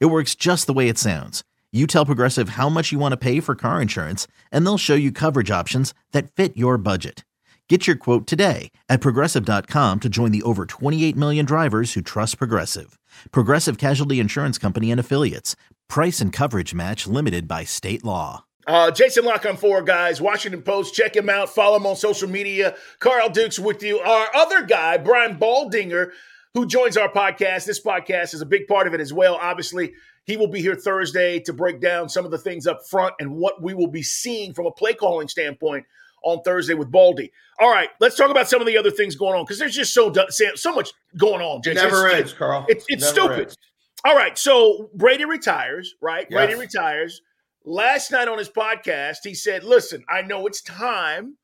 It works just the way it sounds. You tell Progressive how much you want to pay for car insurance, and they'll show you coverage options that fit your budget. Get your quote today at progressive.com to join the over 28 million drivers who trust Progressive. Progressive Casualty Insurance Company and Affiliates. Price and coverage match limited by state law. Uh, Jason La Canfora guys, Washington Post. Check him out. Follow him on social media. Carl Dukes with you. Our other guy, Brian Baldinger, who joins our podcast. This podcast is a big part of it as well. Obviously, he will be here Thursday to break down some of the things up front and what we will be seeing from a play calling standpoint on Thursday with Baldy. All right, let's talk about some of the other things going on because there's just so so much going on. Jason. Never it's, ends, Carl. It's, it's stupid. ends. All right, so Brady retires, right? Yes. Brady retires. Last night on his podcast, he said, "Listen, I know it's time."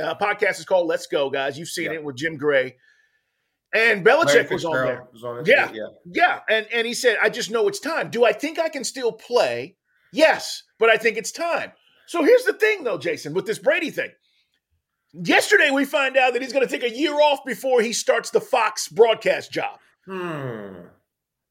Uh, podcast is called "Let's Go," guys. You've seen Yeah. it with Jim Gray, and Belichick was on there. was on it, Yeah. yeah. Yeah, and and he said, "I just know it's time." Do I think I can still play? Yes, but I think it's time. So here's the thing, though, Jason, with this Brady thing. Yesterday, we find out that he's going to take a year off before he starts the Fox broadcast job. Hmm.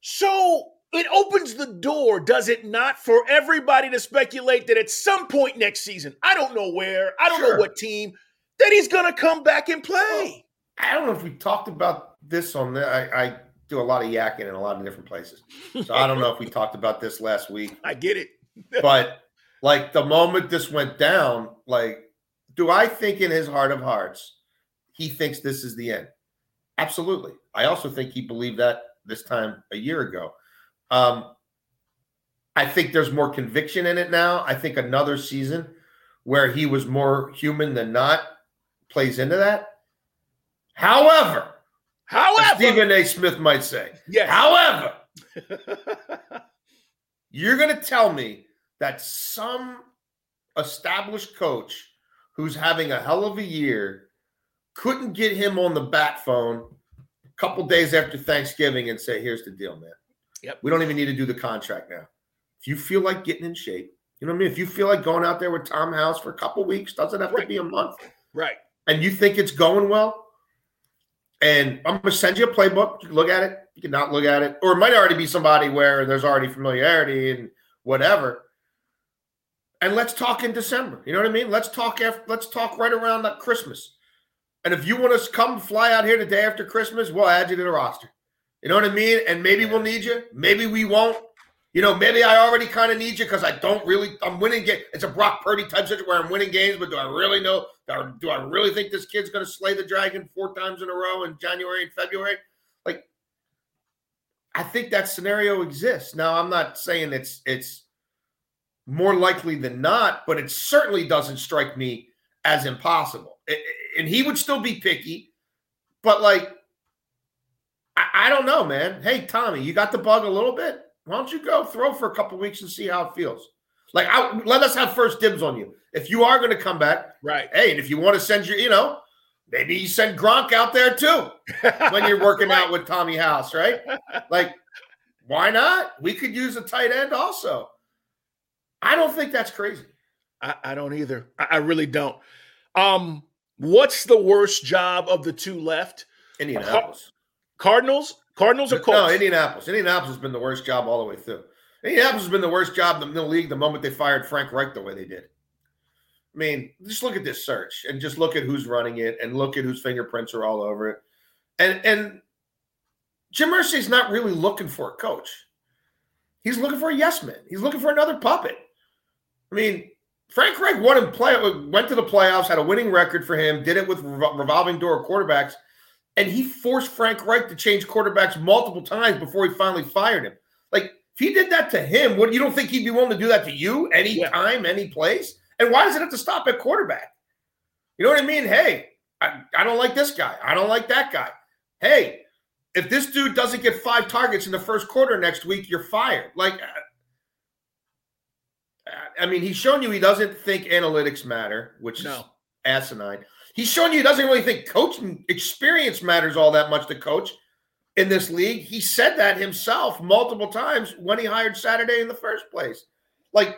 So it opens the door, does it not, for everybody to speculate that at some point next season, I don't know where, I don't know what team, that he's going to come back and play. I don't know if we talked about this on the. I, I do a lot of yakking in a lot of different places, so I don't know if we talked about this last week. I get it. But like the moment this went down, like, do I think in his heart of hearts he thinks this is the end? Absolutely. I also think he believed that this time a year ago. Um, I think there's more conviction in it now. I think another season where he was more human than not plays into that. However, However, Stephen A. Smith might say, yes. however, you're going to tell me that some established coach who's having a hell of a year couldn't get him on the bat phone a couple days after Thanksgiving and say, here's the deal, man. Yep. We don't even need to do the contract now. If you feel like getting in shape, you know what I mean? If you feel like going out there with Tom House for a couple weeks, doesn't have to be a month, right. and you think it's going well, and I'm gonna send you a playbook. You can look at it. You can not look at it, or it might already be somebody where there's already familiarity and whatever. And let's talk in December. You know what I mean? Let's talk. After, let's talk right around that Christmas. And if you want us to come fly out here the day after Christmas, we'll add you to the roster. You know what I mean? And maybe we'll need you. Maybe we won't. You know, maybe I already kind of need you because I don't really. I'm winning game. It's a Brock Purdy type situation where I'm winning games, but do I really know? Do I really think this kid's going to slay the dragon four times in a row in January and February? Like, I think that scenario exists. Now, I'm not saying it's it's more likely than not, but it certainly doesn't strike me as impossible. A- a- And he would still be picky, but like, I, I don't know, man. Hey, Tommy, you got the bug a little bit. Why don't you go throw for a couple weeks and see how it feels? Like, I, let us have first dibs on you. If you are going to come back, Right. hey, and if you want to send your, you know, maybe you send Gronk out there too when you're working out with Tommy House, right? Like, why not? We could use a tight end also. I don't think that's crazy. I, I don't either. I, I really don't. Um, what's the worst job of the two left? Indianapolis. Cardinals? Cardinals or No, Indianapolis. Indianapolis has been the worst job all the way through. Indianapolis has been the worst job in the league the moment they fired Frank Reich the way they did. I mean, just look at this search and just look at who's running it and look at whose fingerprints are all over it. And and Jim Irsay's not really looking for a coach. He's looking for a yes man. He's looking for another puppet. I mean, Frank Reich won and play went to the playoffs, had a winning record for him, did it with revolving door quarterbacks, and he forced Frank Reich to change quarterbacks multiple times before he finally fired him. Like, if he did that to him, what you don't think he'd be willing to do that to you anytime, any place? And why does it have to stop at quarterback? You know what I mean? Hey, I, I don't like this guy. I don't like that guy. Hey, if this dude doesn't get five targets in the first quarter next week, you're fired. Like, uh, I mean, he's shown you he doesn't think analytics matter, which No. is asinine. He's shown you he doesn't really think coaching experience matters all that much to coach in this league. He said that himself multiple times when he hired Saturday in the first place. Like,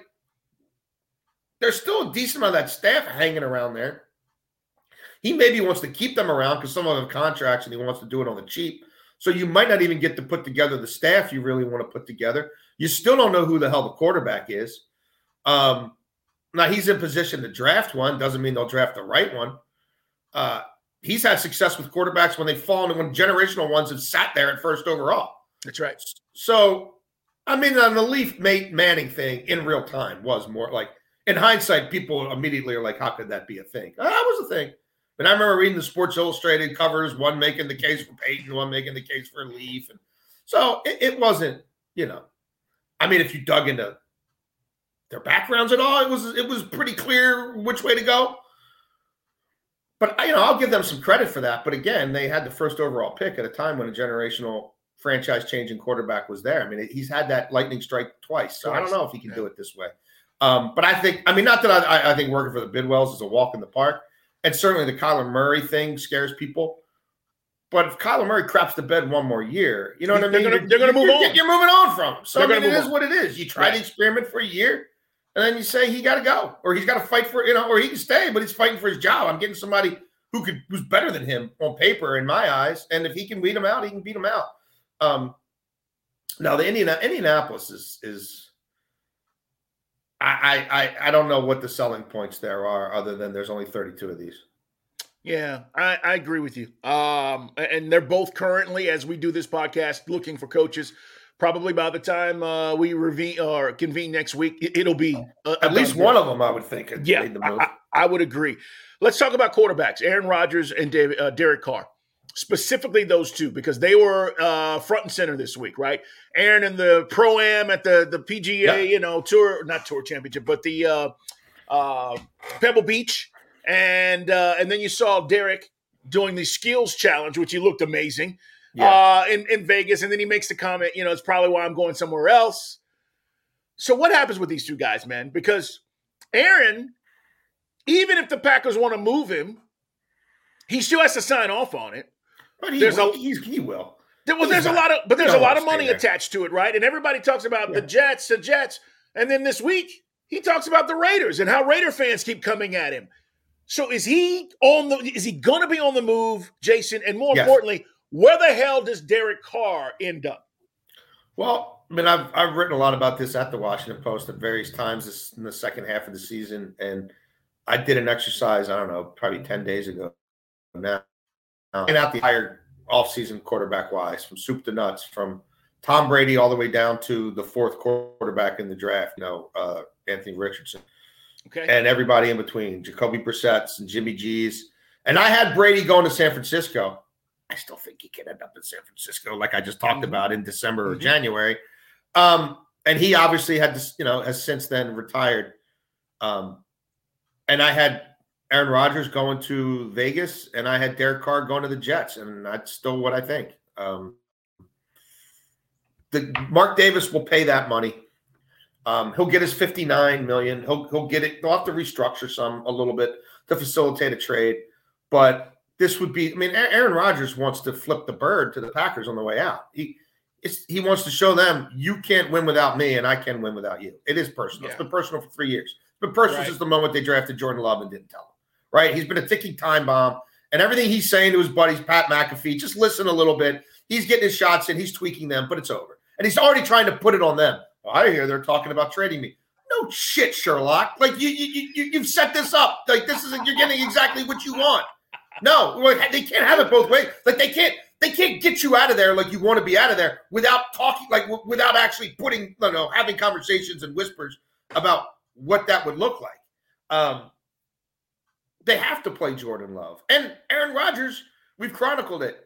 there's still a decent amount of that staff hanging around there. He maybe wants to keep them around because some of them have contracts and he wants to do it on the cheap. So you might not even get to put together the staff you really want to put together. You still don't know who the hell the quarterback is. Um, now he's in position to draft one. Doesn't mean they'll draft the right one. Uh, he's had success with quarterbacks when they've fallen and when generational ones have sat there at first overall. That's right. So, I mean, on the Leaf mate Manning thing in real time was more like, in hindsight, people immediately are like, how could that be a thing? Oh, that was a thing. But I remember reading the Sports Illustrated covers, one making the case for Peyton, one making the case for Leaf. And so it, it wasn't, you know, I mean, if you dug into their backgrounds at all, it was it was pretty clear which way to go. But you know, I'll give them some credit for that. But again, they had the first overall pick at a time when a generational franchise changing quarterback was there. I mean, he's had that lightning strike twice, so I don't know if he can do it this way. Um, but I think, I mean, not that I, I- think working for the Bidwells is a walk in the park, and certainly the Kyler Murray thing scares people. But if Kyler Murray craps the bed one more year, you know what I mean? they're gonna move You're- on. You're moving on from him. So I mean, it on. what it is. You try Right. the experiment for a year, and then you say he got to go, or he's got to fight for you know, or he can stay, but he's fighting for his job. I'm getting somebody who could who's better than him on paper in my eyes, and if he can beat him out, he can beat him out. Um, now the Indiana Indianapolis is is. I, I I don't know what the selling points there are, other than there's only 32 of these. Yeah, I, I agree with you. Um, and they're both currently, as we do this podcast, looking for coaches. Probably by the time uh, we or convene next week, it- it'll be a, At least one of them, I would think, Yeah, the I. I- would agree. Let's talk about quarterbacks: Aaron Rodgers and David, uh, Derek Carr. Specifically, those two because they were uh, front and center this week, right? Aaron in the pro am at the the PGA, Yeah. you know, tour not tour championship, but the uh, uh, Pebble Beach, and uh, and then you saw Derek doing the skills challenge, which he looked amazing yeah. uh, in, in Vegas. And then he makes the comment, you know, it's probably why I'm going somewhere else. So what happens with these two guys, man? Because Aaron, even if the Packers want to move him, he still has to sign off on it. but he, there's will, a- he's, he will. There, well, there's a lot of, but there's a lot of money there. attached to it, right? And everybody talks about the Jets, the Jets, and then this week he talks about the Raiders and how Raider fans keep coming at him. So is he on the? Is he going to be on the move, Jason? And more Yes. importantly, where the hell does Derek Carr end up? Well, I mean, I've I've written a lot about this at the Washington Post at various times this, in the second half of the season, and I did an exercise. I don't know, probably ten days ago now, and out the entire offseason quarterback wise, from soup to nuts, from Tom Brady all the way down to the fourth quarterback in the draft. You know, uh, Anthony Richardson Okay. and everybody in between, Jacoby Brissett's and Jimmy G's. And I had Brady going to San Francisco. I still think he could end up in San Francisco, like I just talked Mhm. about in December or Mhm. January. Um, and he obviously had this, you know, has since then retired. Um, and I had Aaron Rodgers going to Vegas, and I had Derek Carr going to the Jets, and that's still what I think. Um, the Mark Davis will pay that money. Um, he'll get his 59 million. He'll he'll get it. They'll have to restructure some a little bit to facilitate a trade. But this would be, I mean, Aaron Rodgers wants to flip the bird to the Packers on the way out. He it's, he wants to show them you can't win without me, and I can win without you. It is personal. Yeah. It's been personal for three years. It's been personal Right. since the moment they drafted Jordan Love and didn't tell him. Right? He's been a ticking time bomb, and everything he's saying to his buddies, Pat McAfee, just listen a little bit. He's getting his shots in, he's tweaking them, but it's over. And he's already trying to put it on them. Well, I hear they're talking about trading me. No shit, Sherlock. Like you, you, you, you've set this up. Like this is you're getting exactly what you want. No, like, they can't have it both ways. Like they can't, they can't get you out of there like you want to be out of there without talking, like w- without actually putting, you know, having conversations and whispers about what that would look like. Um, they have to play Jordan Love and Aaron Rodgers. We've chronicled it.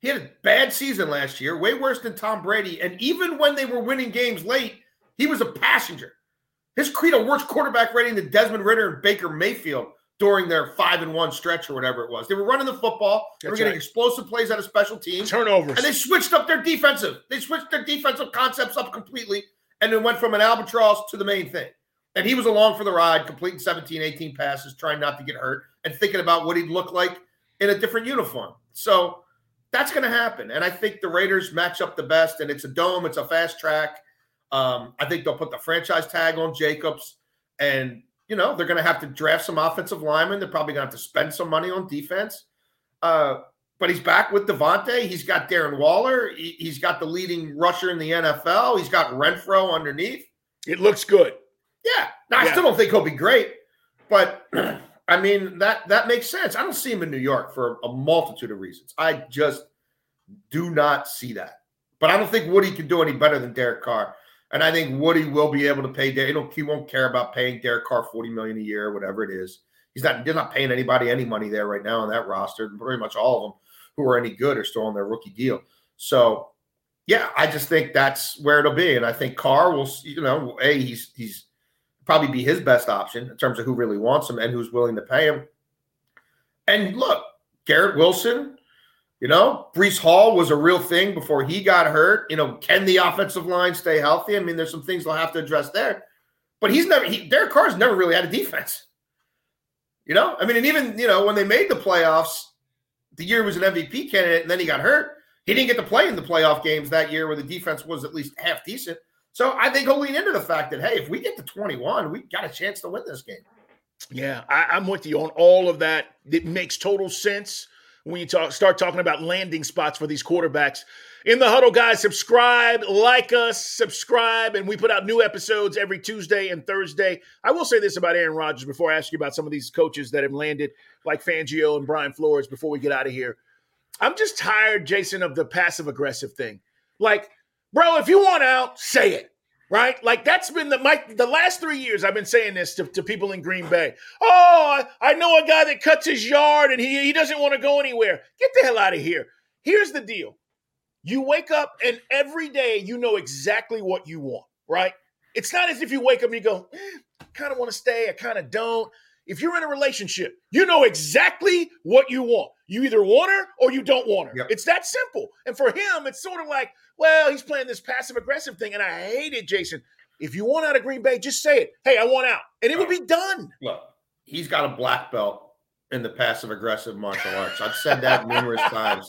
He had a bad season last year, way worse than Tom Brady. And even when they were winning games late, he was a passenger. His credo worst quarterback rating than Desmond Ridder and Baker Mayfield during their five and one stretch or whatever it was. They were running the football. They were getting right. explosive plays out of special teams. Turnovers. And they switched up their defensive. They switched their defensive concepts up completely and then went from an albatross to the main thing. And he was along for the ride, completing 17, 18 passes, trying not to get hurt, and thinking about what he'd look like in a different uniform. So that's going to happen. And I think the Raiders match up the best, and it's a dome, it's a fast track. Um, I think they'll put the franchise tag on Jacobs, and you know they're going to have to draft some offensive linemen. They're probably going to have to spend some money on defense. Uh, but he's back with Davante. He's got Darren Waller. He, has got the leading rusher in the NFL. He's got Renfrow underneath. It looks good. Yeah. Now, I still don't think he'll be great, but I mean that that makes sense. I don't see him in New York for a multitude of reasons. I just do not see that. But I don't think Woody can do any better than Derek Carr. And I think Woody will be able to pay. Derek. He won't care about paying Derek Carr forty million a year, whatever it is. He's not. He's not paying anybody any money there right now on that roster. Pretty much all of them who are any good are still on their rookie deal. So, yeah, I just think that's where it'll be. And I think Carr will. You know, a he's he's probably be his best option in terms of who really wants him and who's willing to pay him. And look, Garrett Wilson you know, Breece Hall was a real thing before he got hurt. You know, can the offensive line stay healthy? I mean, there's some things they'll have to address there. But he's never, he, Derek Carr's never really had a defense. You know, I mean, and even, you know, when they made the playoffs, the year was an MVP candidate and then he got hurt. He didn't get to play in the playoff games that year where the defense was at least half decent. So I think he'll lean into the fact that, hey, if we get to 21, we got a chance to win this game. Yeah, I, I'm with you on all of that. It makes total sense when you talk, start talking about landing spots for these quarterbacks. In the huddle, guys, subscribe, like us, subscribe, and we put out new episodes every Tuesday and Thursday. I will say this about Aaron Rodgers before I ask you about some of these coaches that have landed, like Fangio and Brian Flores, before we get out of here. I'm just tired, Jason, of the passive aggressive thing. Like, bro, if you want out, say it right? Like that's been the my the last three years I've been saying this to, to people in Green Bay. Oh, I, I know a guy that cuts his yard and he, he doesn't want to go anywhere. Get the hell out of here. Here's the deal. You wake up and every day you know exactly what you want, right? It's not as if you wake up and you go, eh, kind of want to stay, I kind of don't. If you're in a relationship, you know exactly what you want. You either want her or you don't want her. Yep. It's that simple. And for him, it's sort of like, well, he's playing this passive aggressive thing, and I hate it, Jason. If you want out of Green Bay, just say it. Hey, I want out, and it would be done. Look, he's got a black belt in the passive aggressive martial arts. I've said that numerous times.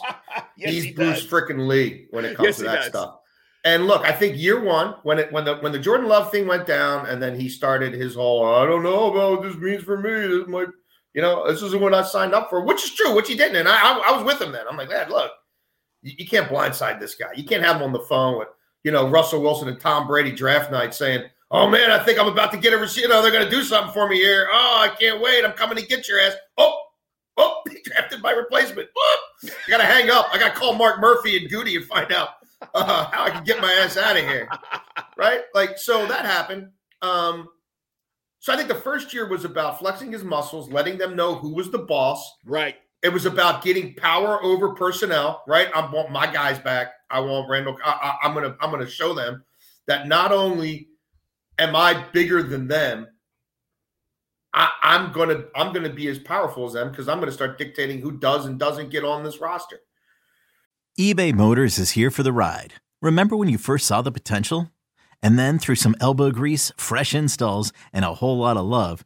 yes, he's he Bruce freaking Lee when it comes yes, to that stuff. And look, I think year one, when it when the when the Jordan Love thing went down, and then he started his whole I don't know about what this means for me. This might, you know, this isn't what I signed up for, which is true, which he didn't. And I I, I was with him then. I'm like, man, look, you, you can't blindside this guy. You can't have him on the phone with, you know, Russell Wilson and Tom Brady draft night saying, Oh man, I think I'm about to get a receipt. You know, they're gonna do something for me here. Oh, I can't wait. I'm coming to get your ass. Oh, oh, he drafted my replacement. Oh, I gotta hang up. I gotta call Mark Murphy and Goody and find out uh, how I can get my ass out of here. Right? Like, so that happened. Um, so I think the first year was about flexing his muscles, letting them know who was the boss. Right. It was about getting power over personnel, right? I want my guys back. I want Randall. I, I, I'm gonna I'm gonna show them that not only am I bigger than them, I, am gonna I'm gonna be as powerful as them because I'm gonna start dictating who does and doesn't get on this roster. eBay Motors is here for the ride. Remember when you first saw the potential? And then through some elbow grease, fresh installs, and a whole lot of love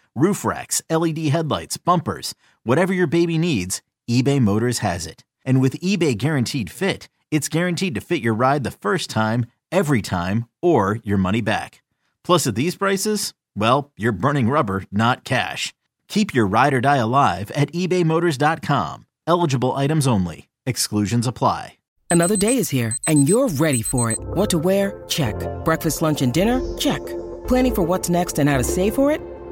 roof racks, LED headlights, bumpers, whatever your baby needs, eBay Motors has it. And with eBay Guaranteed Fit, it's guaranteed to fit your ride the first time, every time, or your money back. Plus, at these prices, well, you're burning rubber, not cash. Keep your ride or die alive at ebaymotors.com. Eligible items only. Exclusions apply. Another day is here, and you're ready for it. What to wear? Check. Breakfast, lunch, and dinner? Check. Planning for what's next and how to save for it?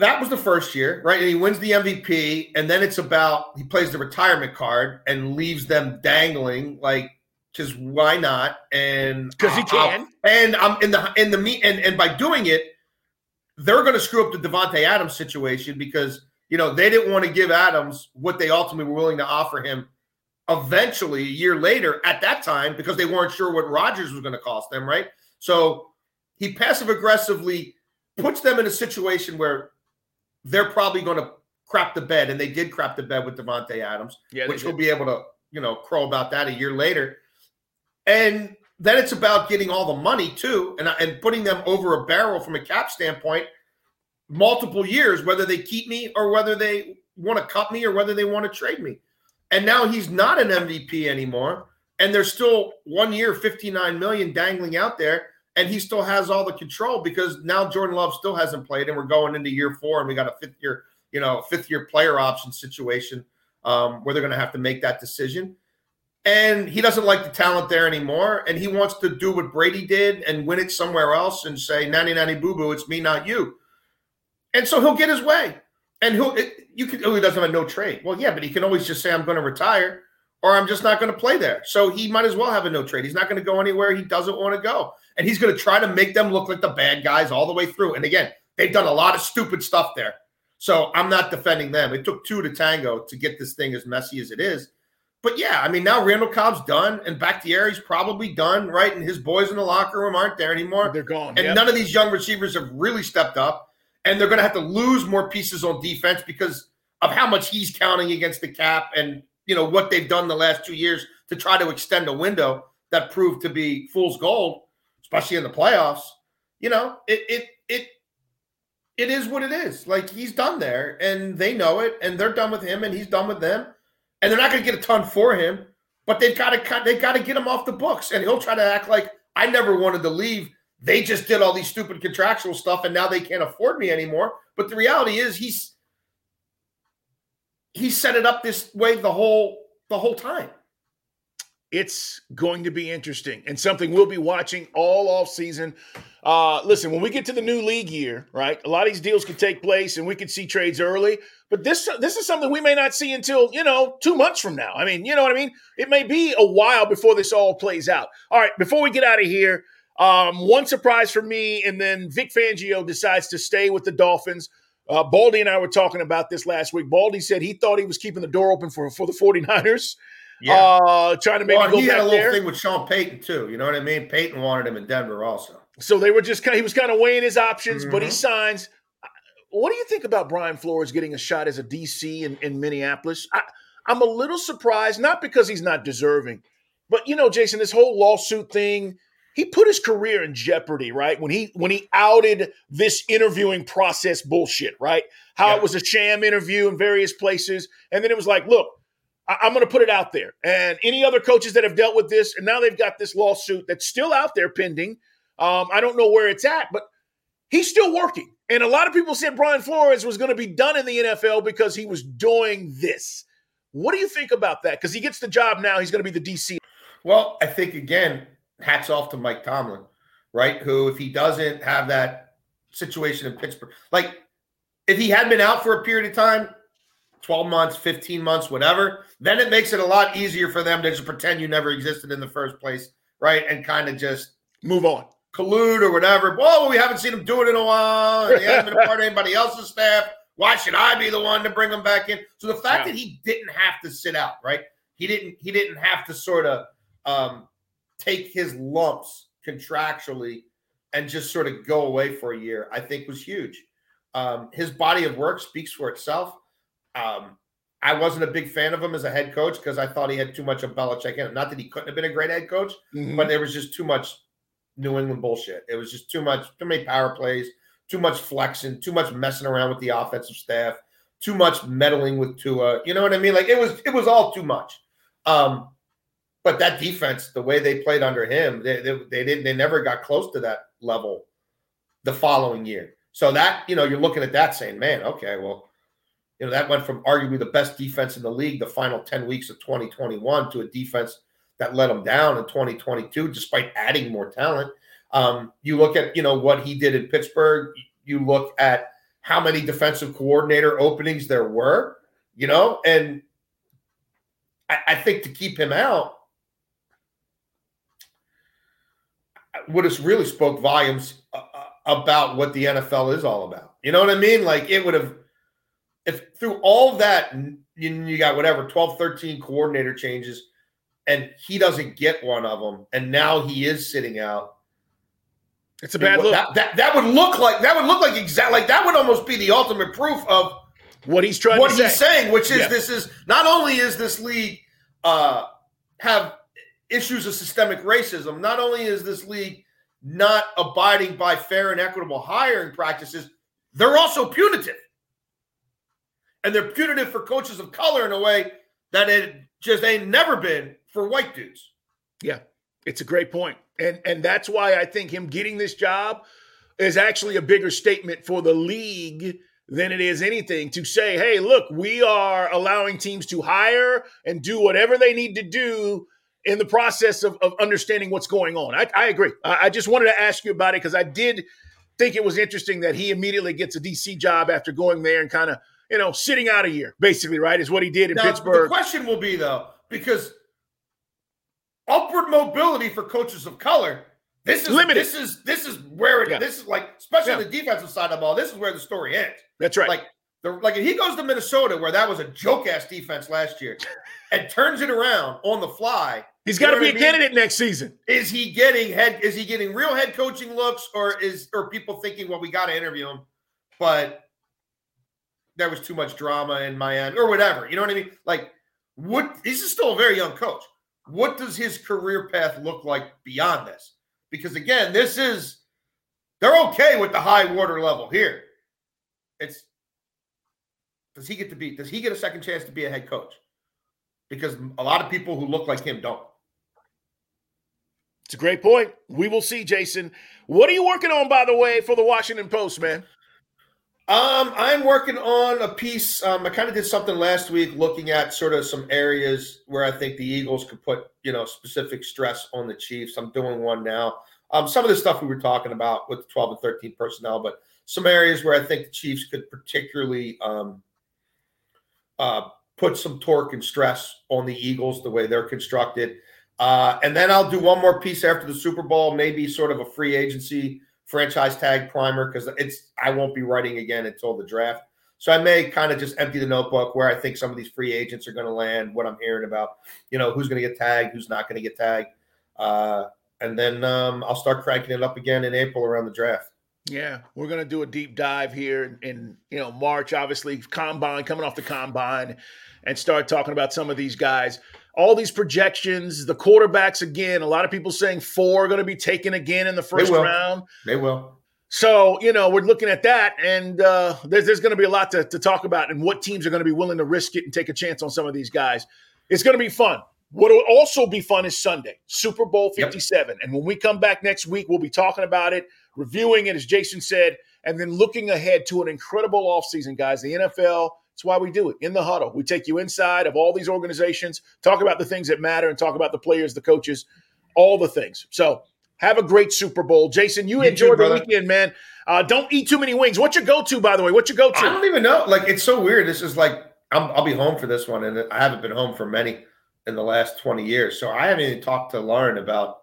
that was the first year, right? And he wins the MVP, and then it's about he plays the retirement card and leaves them dangling, like just why not? And because he can. and I'm in the in the meet, and and by doing it, they're going to screw up the Davante Adams situation because you know they didn't want to give Adams what they ultimately were willing to offer him. Eventually, a year later, at that time, because they weren't sure what Rodgers was going to cost them, right? So he passive aggressively puts them in a situation where they're probably going to crap the bed, and they did crap the bed with Davante Adams, yeah, which will be able to, you know, crow about that a year later. And then it's about getting all the money too, and and putting them over a barrel from a cap standpoint, multiple years, whether they keep me or whether they want to cut me or whether they want to trade me. And now he's not an MVP anymore, and there's still one year, 59 million dangling out there and he still has all the control because now Jordan Love still hasn't played, and we're going into year four, and we got a fifth year, you know, fifth year player option situation um, where they're going to have to make that decision. And he doesn't like the talent there anymore, and he wants to do what Brady did and win it somewhere else and say, "Nanny, nanny, boo, boo, it's me, not you." And so he'll get his way, and he'll. It, you can. Oh, he doesn't have a no trade. Well, yeah, but he can always just say, "I'm going to retire." Or I'm just not going to play there. So he might as well have a no trade. He's not going to go anywhere he doesn't want to go and he's going to try to make them look like the bad guys all the way through. And again, they've done a lot of stupid stuff there. So I'm not defending them. It took two to tango to get this thing as messy as it is. But yeah, I mean, now Randall Cobb's done and Bakhtiari's probably done, right? And his boys in the locker room aren't there anymore. They're gone. And yep. none of these young receivers have really stepped up. And they're going to have to lose more pieces on defense because of how much he's counting against the cap and, you know, what they've done the last two years to try to extend a window that proved to be fool's gold especially in the playoffs. You know, it it it it is what it is. Like he's done there, and they know it, and they're done with him, and he's done with them, and they're not going to get a ton for him, but they've got to they got to get him off the books, and he'll try to act like I never wanted to leave. They just did all these stupid contractual stuff, and now they can't afford me anymore. But the reality is, he's he set it up this way the whole the whole time it's going to be interesting and something we'll be watching all off season. Uh, listen, when we get to the new league year, right? A lot of these deals could take place and we could see trades early. But this this is something we may not see until you know two months from now. I mean, you know what I mean? It may be a while before this all plays out. All right, before we get out of here, um, one surprise for me, and then Vic Fangio decides to stay with the Dolphins. Uh, Baldy and I were talking about this last week. Baldy said he thought he was keeping the door open for, for the 49ers. Yeah. Uh, trying to maybe well, go he had a little there. thing with Sean Payton too. You know what I mean? Payton wanted him in Denver also. So they were just kind of, he was kind of weighing his options, mm-hmm. but he mm-hmm. signs. What do you think about Brian Flores getting a shot as a DC in, in Minneapolis? I, I'm a little surprised, not because he's not deserving, but you know, Jason, this whole lawsuit thing, he put his career in jeopardy, right? When he when he outed this interviewing process bullshit, right? How it was a sham interview in various places, and then it was like, look, I- am going to put it out there. And any other coaches that have dealt with this, and now they've got this lawsuit that's still out there pending. Um, I don't know where it's at, but he's still working. And a lot of people said Brian Flores was going to be done in the NFL because he was doing this. What do you think about that? Because he gets the job now, he's going to be the DC. Well, I think again, hats off to Mike Tomlin, right? Who, if he doesn't have that situation in Pittsburgh, like if he had been out for a period of time, 12 months, 15 months, whatever, then it makes it a lot easier for them to just pretend you never existed in the first place, right? And kind of just move on, collude or whatever. Well, we haven't seen him do it in a while. He hasn't been a part of anybody else's staff. Why should I be the one to bring him back in? So the fact yeah. that he didn't have to sit out, right? He didn't. He didn't have to sort of um, take his lumps contractually and just sort of go away for a year. I think was huge. Um, his body of work speaks for itself. Um, I wasn't a big fan of him as a head coach because I thought he had too much of Belichick in him. Not that he couldn't have been a great head coach, mm-hmm. but there was just too much New England bullshit. It was just too much, too many power plays, too much flexing, too much messing around with the offensive staff, too much meddling with Tua. You know what I mean? Like it was, it was all too much. Um, but that defense, the way they played under him, they, they, they didn't, they never got close to that level the following year. So that, you know, you're looking at that saying, man, okay, well, you know, that went from arguably the best defense in the league the final 10 weeks of 2021 to a defense that let them down in 2022, despite adding more talent. Um, you look at, you know, what he did in Pittsburgh, you look at how many defensive coordinator openings there were, you know, and I, I think to keep him out would have really spoke volumes uh, uh, about what the NFL is all about. You know what I mean? Like it would have, through all that, you, you got whatever 12, 13 coordinator changes, and he doesn't get one of them, and now he is sitting out. It's a bad look. That, that, that would look like that would look like exact like that would almost be the ultimate proof of what he's trying to what he's say. saying, which is yeah. this is not only is this league uh, have issues of systemic racism, not only is this league not abiding by fair and equitable hiring practices, they're also punitive. And they're punitive for coaches of color in a way that it just ain't never been for white dudes. Yeah, it's a great point. And and that's why I think him getting this job is actually a bigger statement for the league than it is anything to say, hey, look, we are allowing teams to hire and do whatever they need to do in the process of, of understanding what's going on. I, I agree. I, I, just wanted to ask you about it because I did think it was interesting that he immediately gets a DC job after going there and kind of, you know, sitting out a year, basically, right? Is what he did in now, Pittsburgh. The question will be, though, because upward mobility for coaches of color this is limited. This is this is where it. Yeah. This is like, especially yeah. the defensive side of the ball. This is where the story ends. That's right. Like the like if he goes to Minnesota, where that was a joke ass defense last year, and turns it around on the fly. He's got to be a mean? candidate next season. Is he getting head? Is he getting real head coaching looks, or is or people thinking, well, we got to interview him, but there was too much drama in Miami or whatever. You know what I mean? Like, what? This is still a very young coach. What does his career path look like beyond this? because again, this is they're okay with the high water level here. It's does he get to be does he get a second chance to be a head coach? Because a lot of people who look like him don't. It's a great point. We will see, Jason. What are you working on, by the way, for the Washington Post, man? Um, I'm working on a piece. Um, I kind of did something last week looking at sort of some areas where I think the Eagles could put, you know, specific stress on the Chiefs. I'm doing one now. Um, some of the stuff we were talking about with the 12 and 13 personnel, but some areas where I think the Chiefs could particularly um, uh, put some torque and stress on the Eagles, the way they're constructed. Uh, and then I'll do one more piece after the Super Bowl, maybe sort of a free agency franchise tag primer because it's I won't be writing again until the draft. So I may kind of just empty the notebook where I think some of these free agents are going to land, what I'm hearing about, you know, who's going to get tagged, who's not going to get tagged. Uh, and then um, I'll start cranking it up again in April around the draft. Yeah, we're gonna do a deep dive here in, in, you know March. Obviously, combine coming off the combine, and start talking about some of these guys all these projections, the quarterbacks again. A lot of people saying four are going to be taken again in the first they round. They will. So, you know, we're looking at that, and uh, there's, there's going to be a lot to, to talk about and what teams are going to be willing to risk it and take a chance on some of these guys. It's going to be fun. What will also be fun is Sunday, Super Bowl 57. Yep. And when we come back next week, we'll be talking about it, reviewing it, as Jason said, and then looking ahead to an incredible offseason, guys. The NFL that's why we do it in the huddle. We take you inside of all these organizations, talk about the things that matter, and talk about the players, the coaches, all the things. So have a great Super Bowl. Jason, you, you enjoy the weekend, man. Uh, don't eat too many wings. What's your go to, by the way? What's your go to? I don't even know. Like, it's so weird. This is like, i will be home for this one, and I haven't been home for many in the last 20 years. So I haven't even talked to Lauren about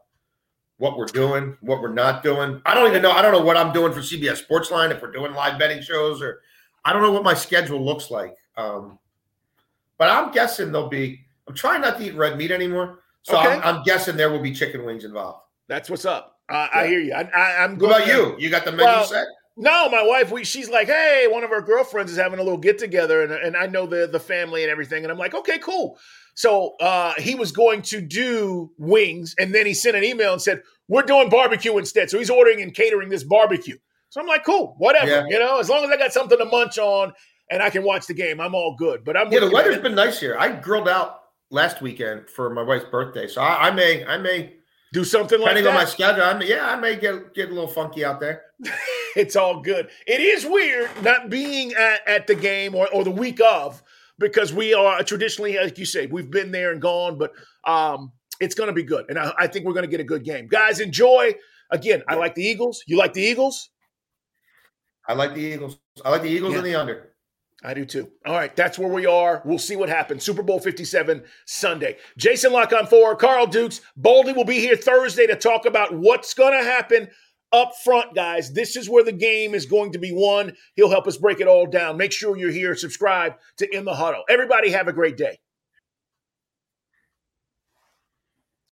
what we're doing, what we're not doing. I don't even know. I don't know what I'm doing for CBS Sportsline, if we're doing live betting shows or I don't know what my schedule looks like. Um, but I'm guessing there'll be. I'm trying not to eat red meat anymore, so okay. I'm, I'm, guessing there will be chicken wings involved. That's what's up. Uh, yeah. I hear you. I, am What about you? You got the menu well, set? No, my wife. We she's like, hey, one of our girlfriends is having a little get together, and, and I know the the family and everything, and I'm like, okay, cool. So uh, he was going to do wings, and then he sent an email and said, we're doing barbecue instead. So he's ordering and catering this barbecue. So I'm like, cool, whatever. Yeah. You know, as long as I got something to munch on and I can watch the game, I'm all good. But I'm yeah. The weather's been nice here. I grilled out last weekend for my wife's birthday, so I, I may I may do something like that. Depending on my schedule, I may, yeah, I may get get a little funky out there. It's all good. It is weird not being at, at the game or, or the week of because we are traditionally, like you say, we've been there and gone, but um, it's going to be good. And I, I think we're going to get a good game. Guys, enjoy. Again, I like the Eagles. You like the Eagles? I like the Eagles. I like the Eagles yeah. and the under. I do too. All right, that's where we are. We'll see what happens. Super Bowl 57 Sunday. Jason La Canfora, Carl Dukes. Baldy will be here Thursday to talk about what's going to happen up front, guys. This is where the game is going to be won. He'll help us break it all down. Make sure you're here. Subscribe to In the Huddle. Everybody have a great day.